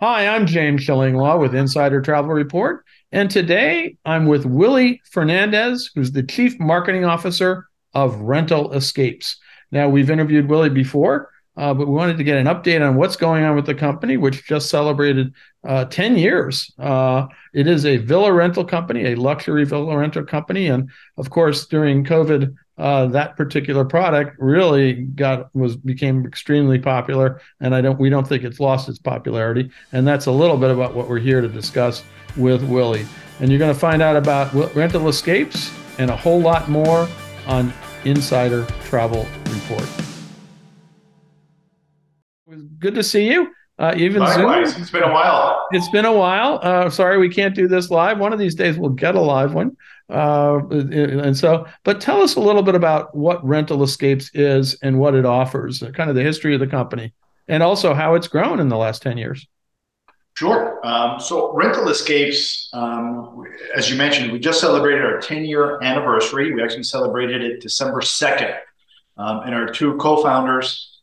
Hi, I'm James Shillinglaw with Insider Travel Report. And today I'm with Willie Fernandez, who's the Chief Marketing Officer of Rental Escapes. Now, we've interviewed Willie before, uh, but we wanted to get an update on what's going on with the company, which just celebrated uh, 10 years. Uh, it is a villa rental company, a luxury villa rental company. And of course, during COVID, uh, that particular product really got was became extremely popular, and I don't we don't think it's lost its popularity. And that's a little bit about what we're here to discuss with Willie. And you're going to find out about rental escapes and a whole lot more on Insider Travel Report. It was good to see you. Uh, even Likewise. Zoom. It's been a while. It's been a while. Uh, sorry, we can't do this live. One of these days we'll get a live one. Uh, and so, but tell us a little bit about what Rental Escapes is and what it offers, uh, kind of the history of the company, and also how it's grown in the last 10 years. Sure. Um, so, Rental Escapes, um, as you mentioned, we just celebrated our 10 year anniversary. We actually celebrated it December 2nd. Um, and our two co founders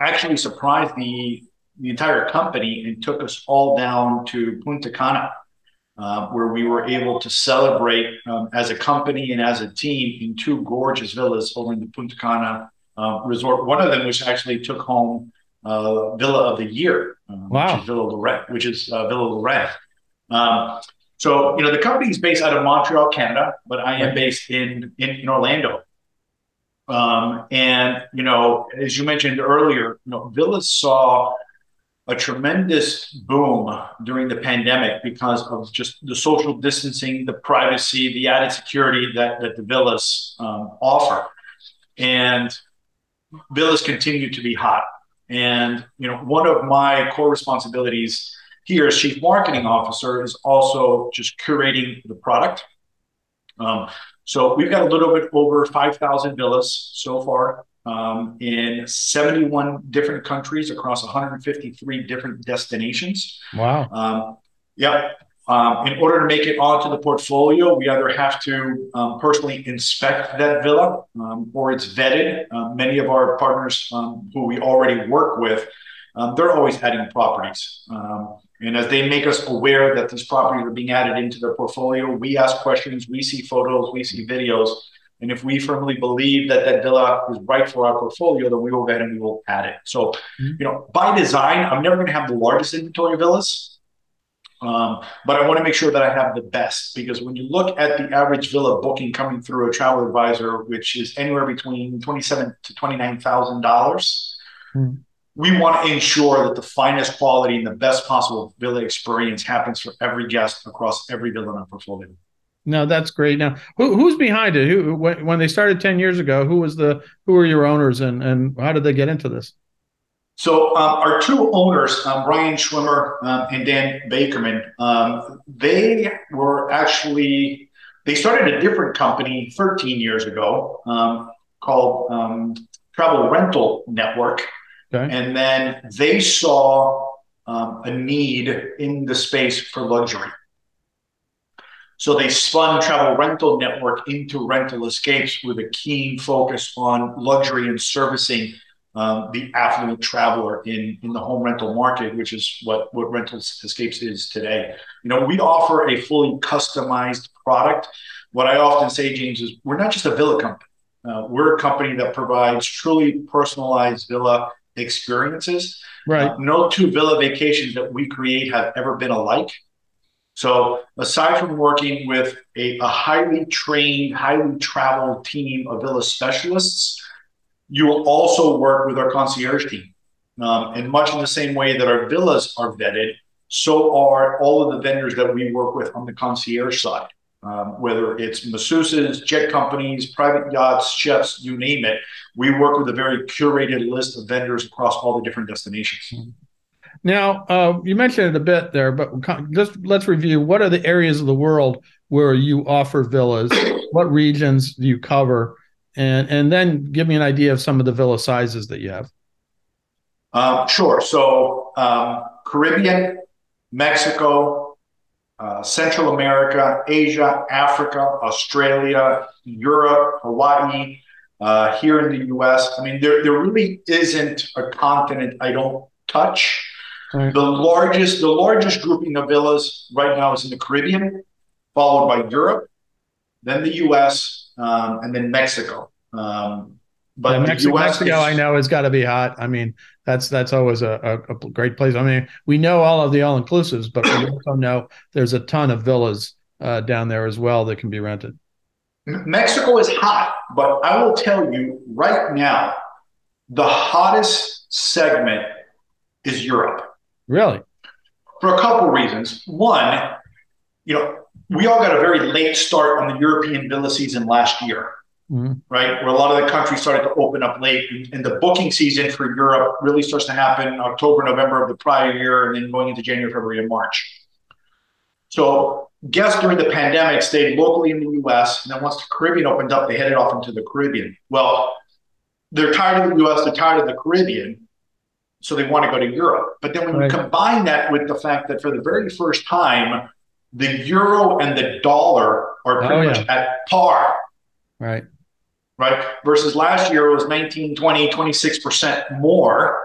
actually surprised the, the entire company and took us all down to Punta Cana uh, where we were able to celebrate um, as a company and as a team in two gorgeous villas over in the Punta Cana uh, resort. One of them, which actually took home uh, Villa of the Year, um, wow. which is Villa Lorette, which is uh, Villa Lorette. Um, so, you know, the company is based out of Montreal, Canada, but I am based in in, in Orlando. Um, and you know, as you mentioned earlier, you know, villas saw a tremendous boom during the pandemic because of just the social distancing, the privacy, the added security that, that the villas um, offer. And villas continue to be hot. And you know, one of my core responsibilities here as chief marketing officer is also just curating the product. Um, so we've got a little bit over 5,000 villas so far um, in 71 different countries across 153 different destinations. Wow. Um, yeah. Um, in order to make it onto the portfolio, we either have to um, personally inspect that villa um, or it's vetted. Uh, many of our partners um, who we already work with, they're always adding properties. and as they make us aware that these properties are being added into their portfolio, we ask questions, we see photos, we see videos, and if we firmly believe that that villa is right for our portfolio, then we will go ahead and we will add it. So, mm-hmm. you know, by design, I'm never going to have the largest inventory of villas, um, but I want to make sure that I have the best because when you look at the average villa booking coming through a travel advisor, which is anywhere between twenty-seven to twenty-nine thousand dollars, mm-hmm. we want to ensure that the finest quality and the best possible villa experience happens for every guest across every villa in our portfolio. No, that's great. Now, who, who's behind it? Who when, when they started ten years ago? Who was the who were your owners, and and how did they get into this? So um, our two owners, um, Brian Schwimmer um, and Dan Bakerman, um, they were actually they started a different company 13 years ago um, called um, Travel Rental Network, okay. and then they saw a need in the space for luxury. So they spun Travel Rental Network into Rental Escapes with a keen focus on luxury and servicing um, the affluent traveler in, in the home rental market, which is what, what Rental Escapes is today. You know, we offer a fully customized product. What I often say, James, is we're not just a villa company. Uh, we're a company that provides truly personalized villa experiences. Right. Uh, no two villa vacations that we create have ever been alike. So aside from working with a, a highly trained, highly traveled team of villa specialists, you will also work with our concierge team. Um, and much in the same way that our villas are vetted, so are all of the vendors that we work with on the concierge side. Um, whether it's masseuses, jet companies, private yachts, chefs, you name it, we work with a very curated list of vendors across all the different destinations. Mm-hmm. Now, uh, you mentioned it a bit there, but just let's review. What are the areas of the world where you offer villas? what regions do you cover? And and then give me an idea of some of the villa sizes that you have. Um, sure. So um, Caribbean, Mexico, uh, Central America, Asia, Africa, Australia, Europe, Hawaii, uh, here in the U.S. I mean, there there really isn't a continent I don't touch. Right. The largest, the largest grouping of villas right now is in the Caribbean, followed by Europe, then the U.S., um, and then Mexico. Um, but yeah, Mexico, Mexico is, I know has got to be hot. I mean, that's that's always a, a, a great place. I mean, we know all of the all inclusives, but we also know there's a ton of villas uh, down there as well that can be rented. Mexico is hot, but I will tell you right now, the hottest segment is Europe. Really? For a couple of reasons. One, you know, we all got a very late start on the European villa season last year, mm-hmm. right? Where a lot of the countries started to open up late. And the booking season for Europe really starts to happen October, November of the prior year, and then going into January, February, and March. So guests during the pandemic stayed locally in the US. And then once the Caribbean opened up, they headed off into the Caribbean. Well, they're tired of the US, they're tired of the Caribbean. So they want to go to Europe. But then when right. you combine that with the fact that for the very first time, the euro and the dollar are pretty oh, yeah. much at par. Right. Right. Versus last year it was 19, 20, 26% more.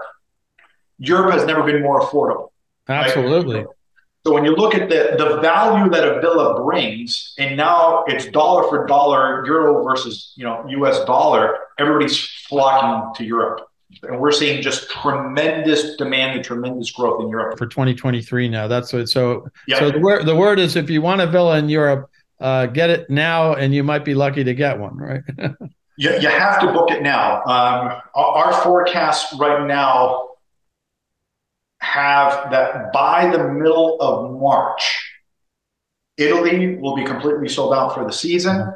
Europe has never been more affordable. Absolutely. Right? So when you look at the, the value that a villa brings, and now it's dollar for dollar, euro versus you know US dollar, everybody's flocking to Europe. And we're seeing just tremendous demand and tremendous growth in Europe for 2023 now. That's what. So, so the word the word is if you want a villa in Europe, uh, get it now, and you might be lucky to get one. Right? you, you have to book it now. Um, our, our forecast right now have that by the middle of March, Italy will be completely sold out for the season.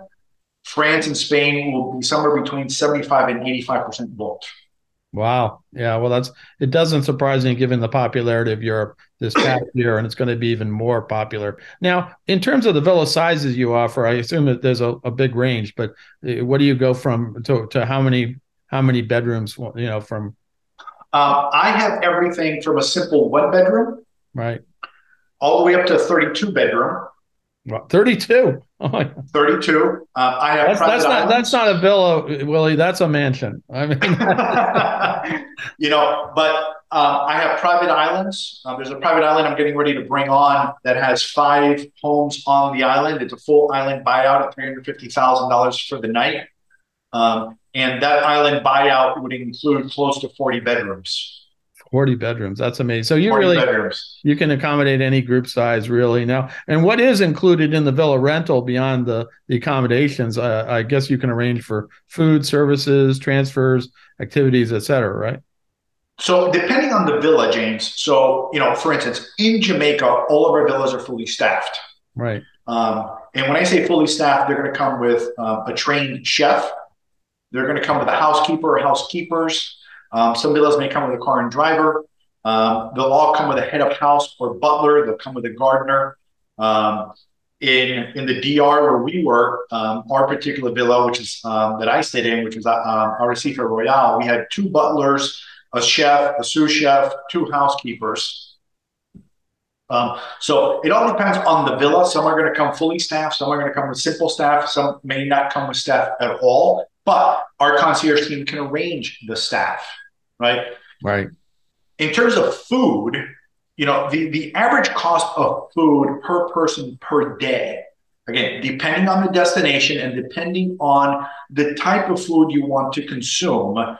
France and Spain will be somewhere between 75 and 85% booked. Wow. Yeah. Well, that's it doesn't surprise me given the popularity of Europe this past year, and it's going to be even more popular. Now, in terms of the villa sizes you offer, I assume that there's a, a big range, but uh, what do you go from to, to how many how many bedrooms, you know, from uh, I have everything from a simple one bedroom, right, all the way up to a 32 bedroom. Well, 32. Oh 32. Uh, I have that's, that's not that's not a villa, Willie. That's a mansion. I mean, you know, but um, I have private islands. Um, there's a private island I'm getting ready to bring on that has five homes on the island. It's a full island buyout at three hundred fifty thousand dollars for the night. Um, and that island buyout would include close to 40 bedrooms. 40 bedrooms. That's amazing. So you really bedrooms. you can accommodate any group size really now. And what is included in the villa rental beyond the, the accommodations? Uh, I guess you can arrange for food services, transfers, activities, etc. Right? So depending on the villa, James. So you know, for instance, in Jamaica, all of our villas are fully staffed. Right. Um, and when I say fully staffed, they're going to come with uh, a trained chef they're going to come with a housekeeper or housekeepers. Um, some villas may come with a car and driver. Um, they'll all come with a head of house or butler. They'll come with a gardener. Um, in in the DR where we were, um, our particular villa, which is um, that I stayed in, which was uh, um, Arrecife Royale, we had two butlers, a chef, a sous chef, two housekeepers. Um, so it all depends on the villa. Some are going to come fully staffed. Some are going to come with simple staff. Some may not come with staff at all. But our concierge team can arrange the staff, right? Right. In terms of food, you know, the, the average cost of food per person per day, again, depending on the destination and depending on the type of food you want to consume,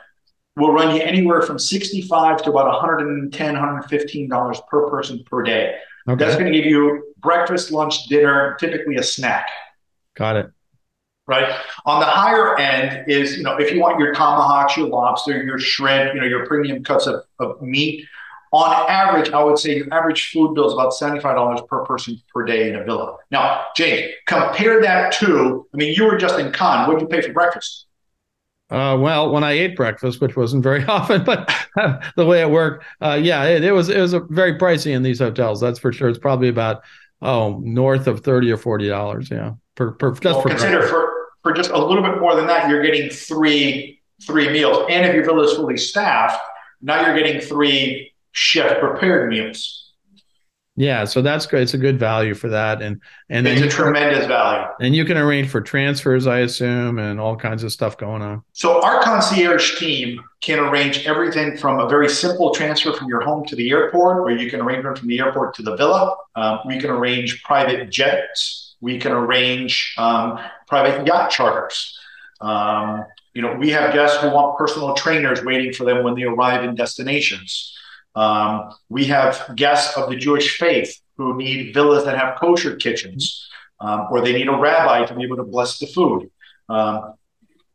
will run you anywhere from 65 to about 110 $115 per person per day. Okay. That's going to give you breakfast, lunch, dinner, typically a snack. Got it right? On the higher end is, you know, if you want your tomahawks, your lobster, your shrimp, you know, your premium cuts of, of meat. On average, I would say your average food bill is about $75 per person per day in a villa. Now, James, compare that to, I mean, you were just in Cannes. What did you pay for breakfast? Uh, well, when I ate breakfast, which wasn't very often, but the way it worked, uh, yeah, it, it, was it was very pricey in these hotels. That's for sure. It's probably about oh north of thirty or forty dollars. Yeah, per per just well, for consider breakfast. for for just a little bit more than that, you're getting three three meals. And if your villa is fully staffed, now you're getting three chef prepared meals. Yeah, so that's good. It's a good value for that, and and it's a tremendous value. And you can arrange for transfers, I assume, and all kinds of stuff going on. So our concierge team can arrange everything from a very simple transfer from your home to the airport, or you can arrange them from the airport to the villa. Um, we can arrange private jets. We can arrange um, private yacht charters. Um, you know, we have guests who want personal trainers waiting for them when they arrive in destinations. Um, we have guests of the Jewish faith who need villas that have kosher kitchens, um, or they need a rabbi to be able to bless the food. Um,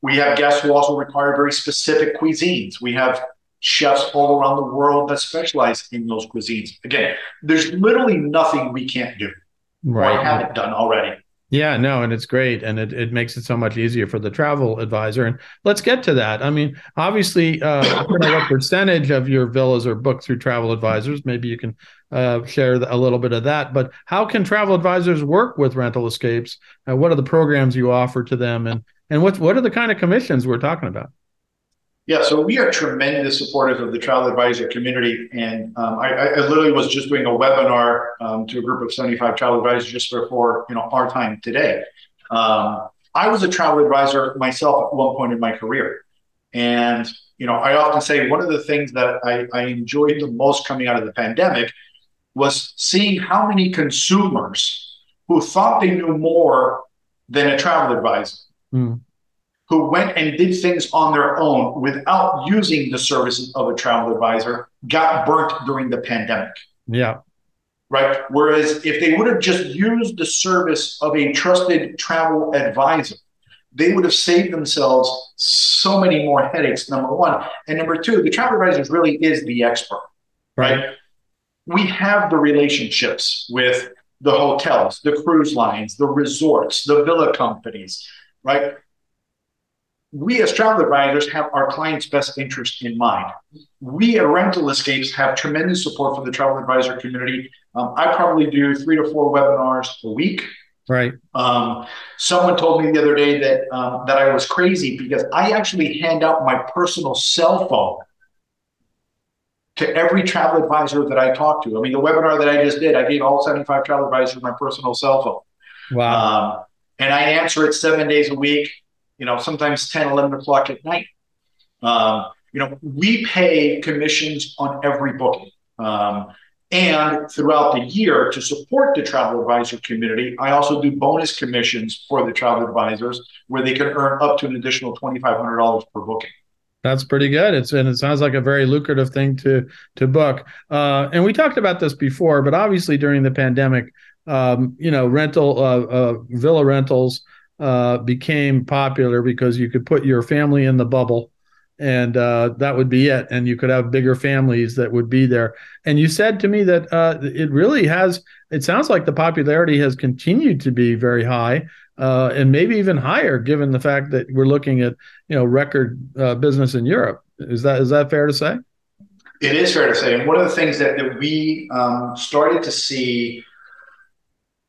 we have guests who also require very specific cuisines. We have chefs all around the world that specialize in those cuisines. Again, there's literally nothing we can't do right. or haven't done already. Yeah, no, and it's great, and it, it makes it so much easier for the travel advisor. And let's get to that. I mean, obviously, uh, I what percentage of your villas are booked through travel advisors. Maybe you can uh, share a little bit of that. But how can travel advisors work with rental escapes? Uh, what are the programs you offer to them, and and what what are the kind of commissions we're talking about? Yeah, so we are tremendous supporters of the travel advisor community, and um, I, I, literally was just doing a webinar um, to a group of seventy-five travel advisors just before you know our time today. Um, I was a travel advisor myself at one point in my career, and you know I often say one of the things that I, I enjoyed the most coming out of the pandemic was seeing how many consumers who thought they knew more than a travel advisor. Mm who went and did things on their own without using the services of a travel advisor got burnt during the pandemic. Yeah. Right. Whereas if they would have just used the service of a trusted travel advisor, they would have saved themselves so many more headaches, number one. And number two, the travel advisor really is the expert. Right. right? We have the relationships with the hotels, the cruise lines, the resorts, the villa companies, right? We as travel advisors have our clients' best interest in mind. We at Rental Escapes have tremendous support for the travel advisor community. Um, I probably do three to four webinars a week. Right. Um, someone told me the other day that um, that I was crazy because I actually hand out my personal cell phone to every travel advisor that I talk to. I mean, the webinar that I just did, I gave all 75 travel advisors my personal cell phone. Wow. Um, and I answer it seven days a week you know, sometimes 10, 11 o'clock at night. Um, you know, we pay commissions on every booking. Um, and throughout the year, to support the travel advisor community, I also do bonus commissions for the travel advisors where they can earn up to an additional $2,500 per booking. That's pretty good. It's and it sounds like a very lucrative thing to to book. Uh, and we talked about this before, but obviously during the pandemic, um, you know, rental uh, uh, villa rentals uh, became popular because you could put your family in the bubble and uh, that would be it. And you could have bigger families that would be there. And you said to me that uh, it really has, it sounds like the popularity has continued to be very high. Uh, and maybe even higher, given the fact that we're looking at you know record uh, business in Europe. Is that is that fair to say? It is fair to say, and one of the things that, that we um, started to see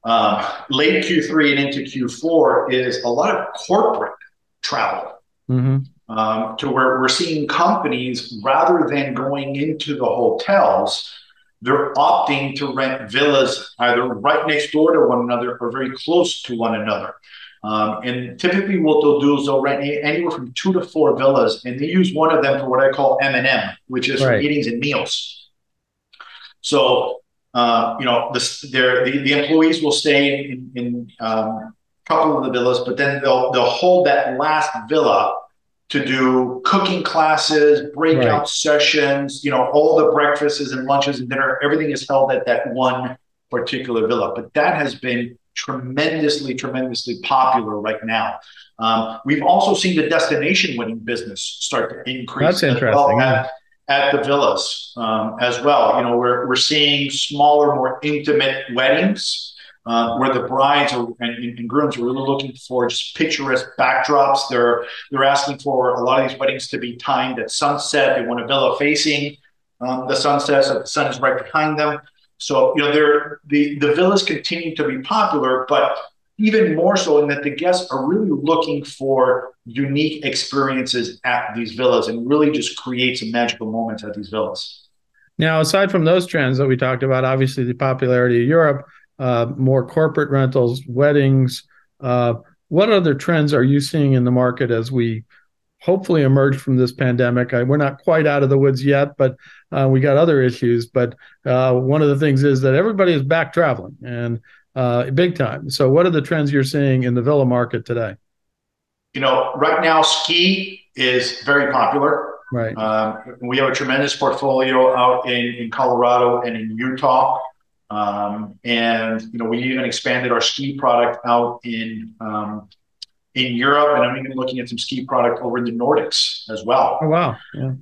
um, late Q3 and into Q4 is a lot of corporate travel mm-hmm. um, to where we're seeing companies rather than going into the hotels, they're opting to rent villas either right next door to one another or very close to one another. Um, and typically, what they'll do is they'll rent anywhere from two to four villas, and they use one of them for what I call M and M, which is right. for meetings and meals. So uh, you know, the, the, the employees will stay in, in um, a couple of the villas, but then they'll they'll hold that last villa to do cooking classes, breakout right. sessions. You know, all the breakfasts and lunches and dinner, everything is held at that one particular villa. But that has been tremendously, tremendously popular right now. Um, we've also seen the destination wedding business start to increase. That's interesting. Well at the villas um, as well. You know, we're, we're seeing smaller, more intimate weddings uh, where the brides are, and, and, grooms are really looking for just picturesque backdrops. They're they're asking for a lot of these weddings to be timed at sunset. They want a villa facing um, the sunset, so the sun is right behind them. So you know, they're the the villas continue to be popular, but even more so in that the guests are really looking for unique experiences at these villas and really just create some magical moments at these villas. Now, aside from those trends that we talked about, obviously the popularity of Europe, uh, more corporate rentals, weddings. Uh, what other trends are you seeing in the market as we hopefully emerge from this pandemic? I, we're not quite out of the woods yet, but uh, we got other issues. But uh, one of the things is that everybody is back traveling and uh, big time. So, what are the trends you're seeing in the villa market today? You know, right now, ski is very popular. Right. Um, we have a tremendous portfolio out in, in Colorado and in Utah. Um, and you know, we even expanded our ski product out in um, in Europe, and I'm even looking at some ski product over in the Nordics as well. Oh wow! Yeah.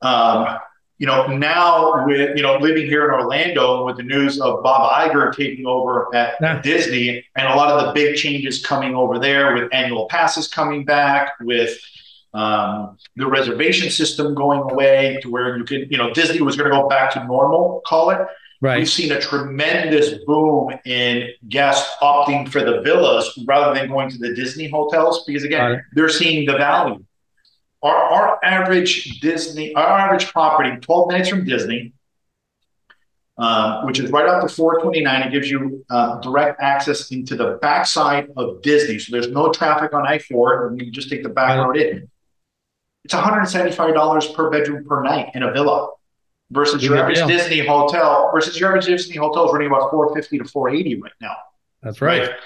Um, you know, now with you know living here in Orlando with the news of Bob Iger taking over at yeah. Disney, and a lot of the big changes coming over there with annual passes coming back, with um, the reservation system going away to where you can, you know, Disney was going to go back to normal, call it. Right. We've seen a tremendous boom in guests opting for the villas rather than going to the Disney hotels because again, they're seeing the value. Our, our average Disney, our average property, 12 minutes from Disney, um, which is right off the 429. It gives you uh, direct access into the backside of Disney. So there's no traffic on I-4, and you just take the back road in. It's $175 per bedroom per night in a villa versus your average Disney hotel versus your average Disney hotel is running about 450 to 480 right now. That's right. right.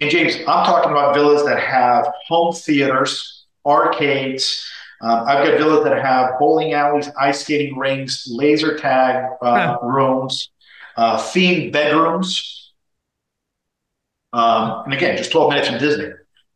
And James, I'm talking about villas that have home theaters, arcades. Um, I've got villas that have bowling alleys, ice skating rinks, laser tag uh, rooms, uh, themed bedrooms. Um, and again, just 12 minutes from Disney.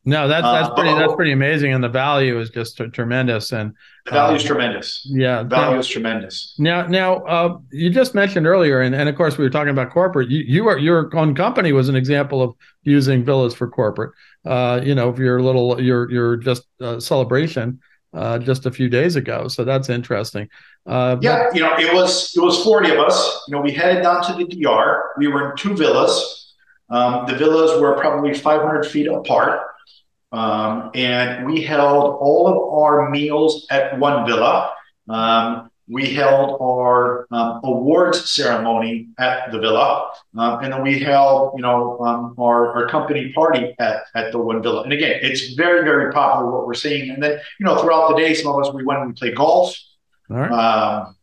No, that's that's uh, pretty that's pretty amazing, and the value is just tremendous. And the value is uh, tremendous. Yeah, the value now, is tremendous. Now, now uh, you just mentioned earlier, and, and of course we were talking about corporate. You, you are your own company was an example of using villas for corporate. Uh, you know, for your little your your just uh, celebration uh, just a few days ago. So that's interesting. Uh, yeah, but- you know, it was it was forty of us. You know, we headed down to the DR. We were in two villas. Um, the villas were probably 500 feet apart. Um, and we held all of our meals at one villa. Um, we held our um, awards ceremony at the villa, um, and then we held, you know, um, our, our company party at, at the one villa. And again, it's very, very popular what we're seeing. And then, you know, throughout the day, some of us we went and we played golf. All right. Um,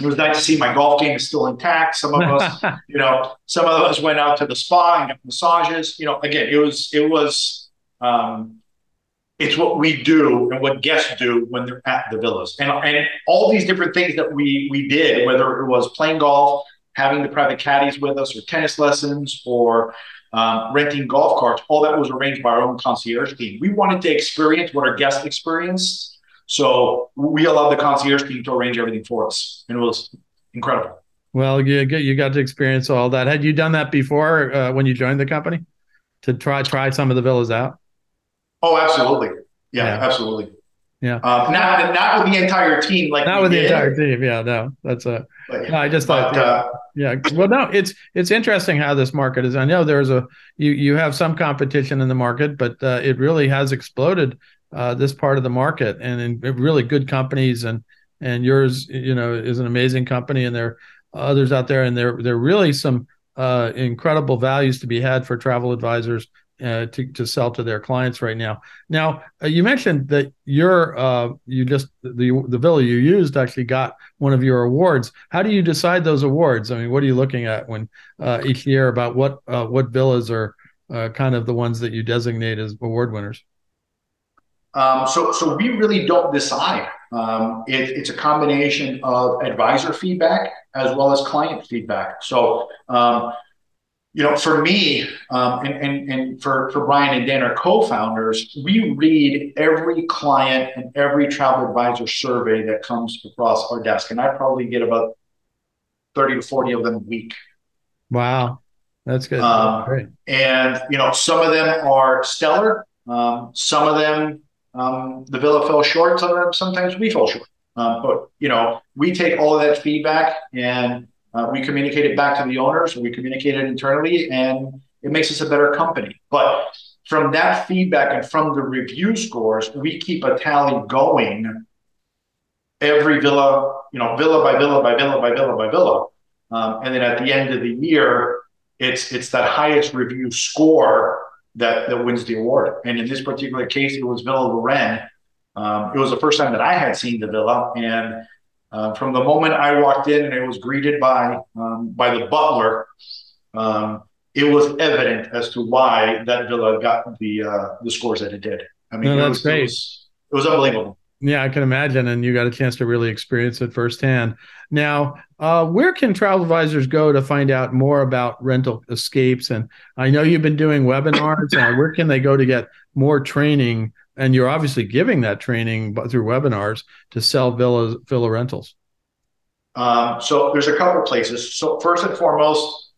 it was nice to see my golf game is still intact. Some of us, you know, some of us went out to the spa and got massages. You know, again, it was it was um, it's what we do and what guests do when they're at the villas, and and all these different things that we we did, whether it was playing golf, having the private caddies with us, or tennis lessons, or um, renting golf carts, all that was arranged by our own concierge team. We wanted to experience what our guests experienced, so we allowed the concierge team to arrange everything for us, and it was incredible. Well, you you got to experience all that. Had you done that before uh, when you joined the company to try try some of the villas out? Oh, absolutely. Yeah, yeah. absolutely. Yeah. Um, not not with the entire team, like not with did. the entire team. Yeah, no, that's a. Yeah. No, I just thought. But, uh, yeah. Well, no, it's it's interesting how this market is. I know there's a you you have some competition in the market, but uh, it really has exploded uh, this part of the market, and in really good companies, and and yours, you know, is an amazing company, and there are others out there, and there there are really some uh, incredible values to be had for travel advisors uh, to, to sell to their clients right now. Now, uh, you mentioned that your uh, you just the the villa you used actually got one of your awards. How do you decide those awards? I mean, what are you looking at when uh, each year about what uh, what villas are uh, kind of the ones that you designate as award winners? Um, so, so we really don't decide. Um, it, it's a combination of advisor feedback as well as client feedback. So. Um, you know, for me, um, and, and, and for, for Brian and Dan, our co-founders, we read every client and every travel advisor survey that comes across our desk. And I probably get about 30 to 40 of them a week. Wow. That's good. Um, Great. And, you know, some of them are stellar. Um, some of them, um, the villa fell short. Some of them, sometimes we fell short. Um, but, you know, we take all of that feedback and uh, we communicate it back to the owners, we communicate it internally, and it makes us a better company. But from that feedback and from the review scores, we keep a tally going every villa, you know, villa by villa by villa by villa by villa. Um, and then at the end of the year, it's it's that highest review score that that wins the award. And in this particular case, it was Villa Loren. Um, it was the first time that I had seen the villa, and uh, from the moment I walked in and I was greeted by um, by the butler, um, it was evident as to why that villa got the uh, the scores that it did. I mean, no, that's was, great. It was, it was unbelievable. Yeah, I can imagine, and you got a chance to really experience it firsthand. Now, uh, where can travel advisors go to find out more about rental escapes? And I know you've been doing webinars. uh, where can they go to get more training? And you're obviously giving that training through webinars to sell villa villa rentals. Um, so there's a couple of places. So first and foremost,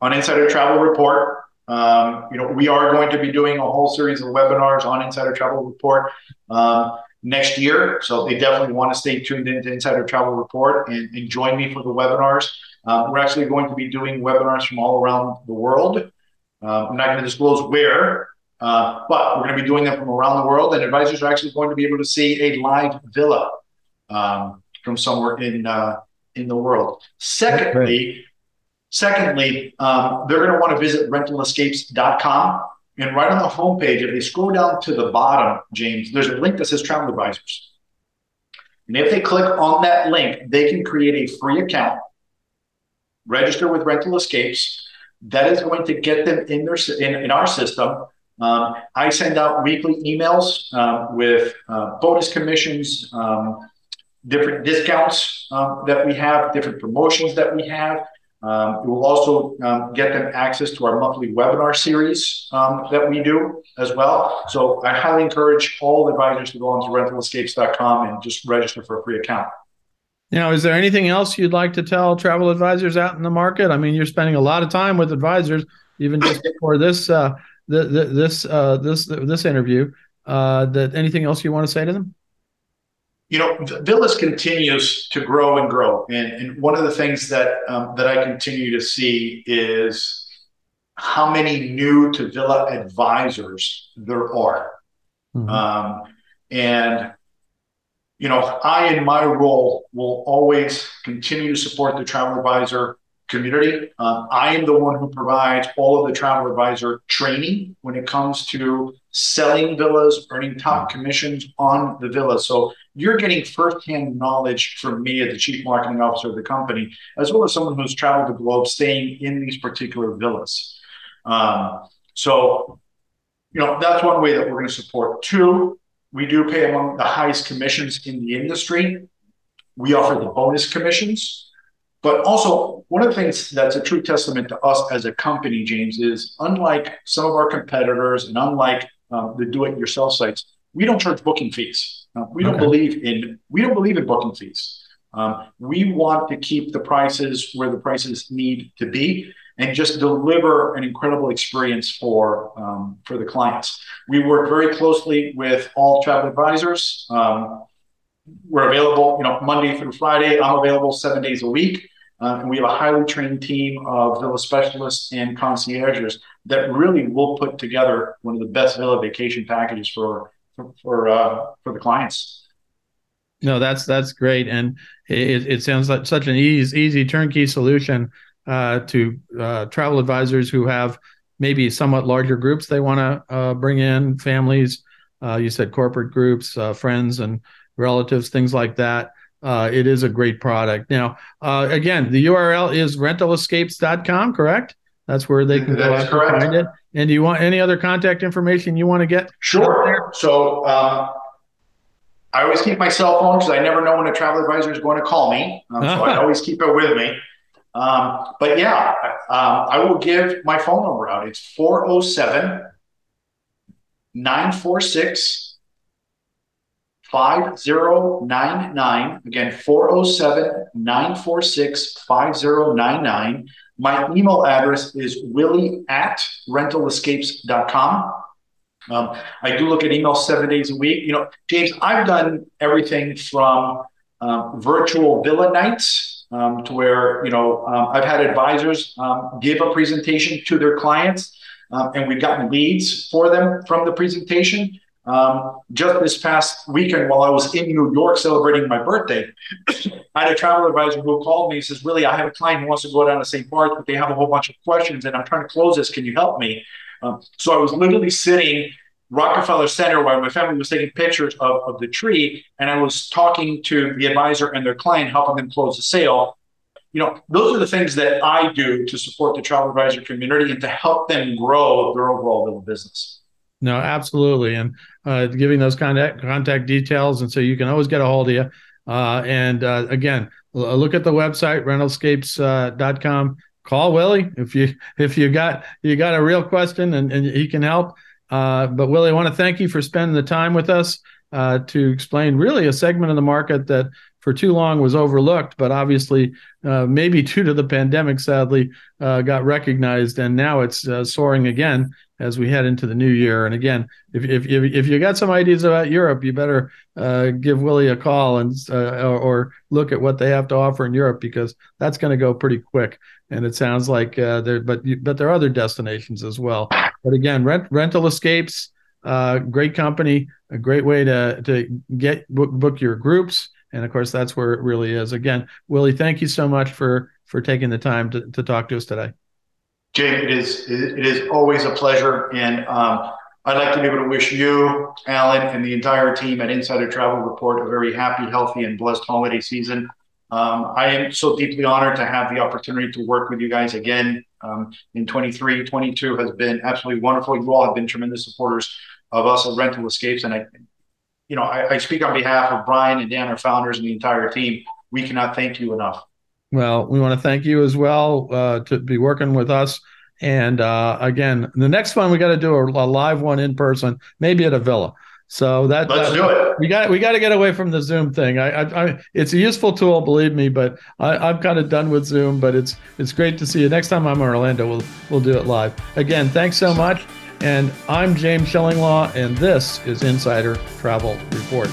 on Insider Travel Report, um, you know we are going to be doing a whole series of webinars on Insider Travel Report. Um, next year. So they definitely want to stay tuned into Insider Travel Report and, and join me for the webinars. Uh, we're actually going to be doing webinars from all around the world. Uh, I'm not going to disclose where, uh, but we're going to be doing them from around the world. And advisors are actually going to be able to see a live villa um, from somewhere in uh, in the world. Secondly, secondly, um, they're going to want to visit rentalescapes.com and right on the homepage, if they scroll down to the bottom, James, there's a link that says Travel Advisors. And if they click on that link, they can create a free account, register with Rental Escapes. That is going to get them in their in, in our system. Um, I send out weekly emails uh, with uh, bonus commissions, um, different discounts um, that we have, different promotions that we have. Um, it will also um, get them access to our monthly webinar series um, that we do as well. So I highly encourage all advisors to go onto rentalescapes.com and just register for a free account. Now, is there anything else you'd like to tell travel advisors out in the market? I mean, you're spending a lot of time with advisors, even just before this uh, the, the, this uh, this this interview. Uh, that anything else you want to say to them? you know, Villas continues to grow and grow, and, and one of the things that um, that I continue to see is how many new to Villa advisors there are, mm-hmm. um, and you know, I in my role will always continue to support the travel advisor community. Um, I am the one who provides all of the travel advisor training when it comes to selling villas, earning top commissions on the villa. So you're getting firsthand knowledge from me as the chief marketing officer of the company, as well as someone who's traveled the globe staying in these particular villas. Um, so, you know, that's one way that we're going to support. Two, we do pay among the highest commissions in the industry. We offer the bonus commissions. But also, one of the things that's a true testament to us as a company, James, is unlike some of our competitors and unlike um, the do-it-yourself sites, we don't charge booking fees. Uh, we don't believe in we don't believe in booking fees. Um, we want to keep the prices where the prices need to be and just deliver an incredible experience for um, for the clients. We work very closely with all travel advisors. Um, we're available, you know, Monday through Friday. I'm available seven days a week. Uh, and we have a highly trained team of villa specialists and concierges that really will put together one of the best villa vacation packages for for for, uh, for the clients. No, that's that's great, and it, it sounds like such an easy easy turnkey solution uh, to uh, travel advisors who have maybe somewhat larger groups they want to uh, bring in, families. Uh, you said corporate groups, friends, and relatives, things like that. Uh, it is a great product. Now, uh, again, the URL is rentalescapes.com, correct? That's where they can go out and find it. And do you want any other contact information you want to get? Sure. So um, I always keep my cell phone because I never know when a travel advisor is going to call me. Um, so I always keep it with me. Um, but yeah, um, I will give my phone number out. It's 407 946 5099. Again, 407 946 5099. My email address is willie at rentalescapes.com. Um, I do look at email seven days a week. You know, James, I've done everything from um, virtual villa nights um, to where, you know, um, I've had advisors um, give a presentation to their clients and we've gotten leads for them from the presentation Um, just this past weekend, while I was in New York celebrating my birthday, I had a travel advisor who called me. He says, "Really, I have a client who wants to go down to St. Barth, but they have a whole bunch of questions, and I'm trying to close this. Can you help me?" Um, so I was literally sitting Rockefeller Center while my family was taking pictures of, of the tree, and I was talking to the advisor and their client, helping them close the sale. You know, those are the things that I do to support the travel advisor community and to help them grow their overall little business. No, absolutely, and uh, giving those contact contact details, and so you can always get a hold of you. Uh, and uh, again, look at the website rentalescapes.com. Uh, Call Willie if you if you got you got a real question and, and he can help. Uh, but Willie, I want to thank you for spending the time with us uh, to explain really a segment of the market that for too long was overlooked, but obviously, uh, maybe due to the pandemic, sadly, uh, got recognized, and now it's uh, soaring again as we head into the new year. And again, if if if, you got some ideas about Europe, you better uh, give Willie a call and uh, or, look at what they have to offer in Europe because that's going to go pretty quick. And it sounds like uh, there, but but there are other destinations as well. But again, rent, rental escapes, great company, a great way to to get book, book your groups and of course that's where it really is. Again willie thank you so much for for taking the time to, to talk to us today. Jay it is it is always a pleasure. And um, i'd like to be able to wish you alan and the entire team at insider travel report a very happy healthy and blessed holiday season. Um, i am so deeply honored to have the opportunity to work with you guys again. Um, in 23 22 has been absolutely wonderful. You all have been tremendous supporters of us at rental escapes and i you know, I, I speak on behalf of Brian and Dan, our founders, and the entire team. We cannot thank you enough. Well, we want to thank you as well uh, to be working with us. And uh, again, the next one we got to do a, a, live one in person, maybe at a villa. So that let's that, do it. We got we got to get away from the Zoom thing. I, I, I it's a useful tool, believe me, but I, am kind of done with Zoom. But it's it's great to see you. Next time I'm in Orlando, we'll we'll do it live. Again, thanks so much. And I'm James Shillinglaw, and this is Insider Travel Report.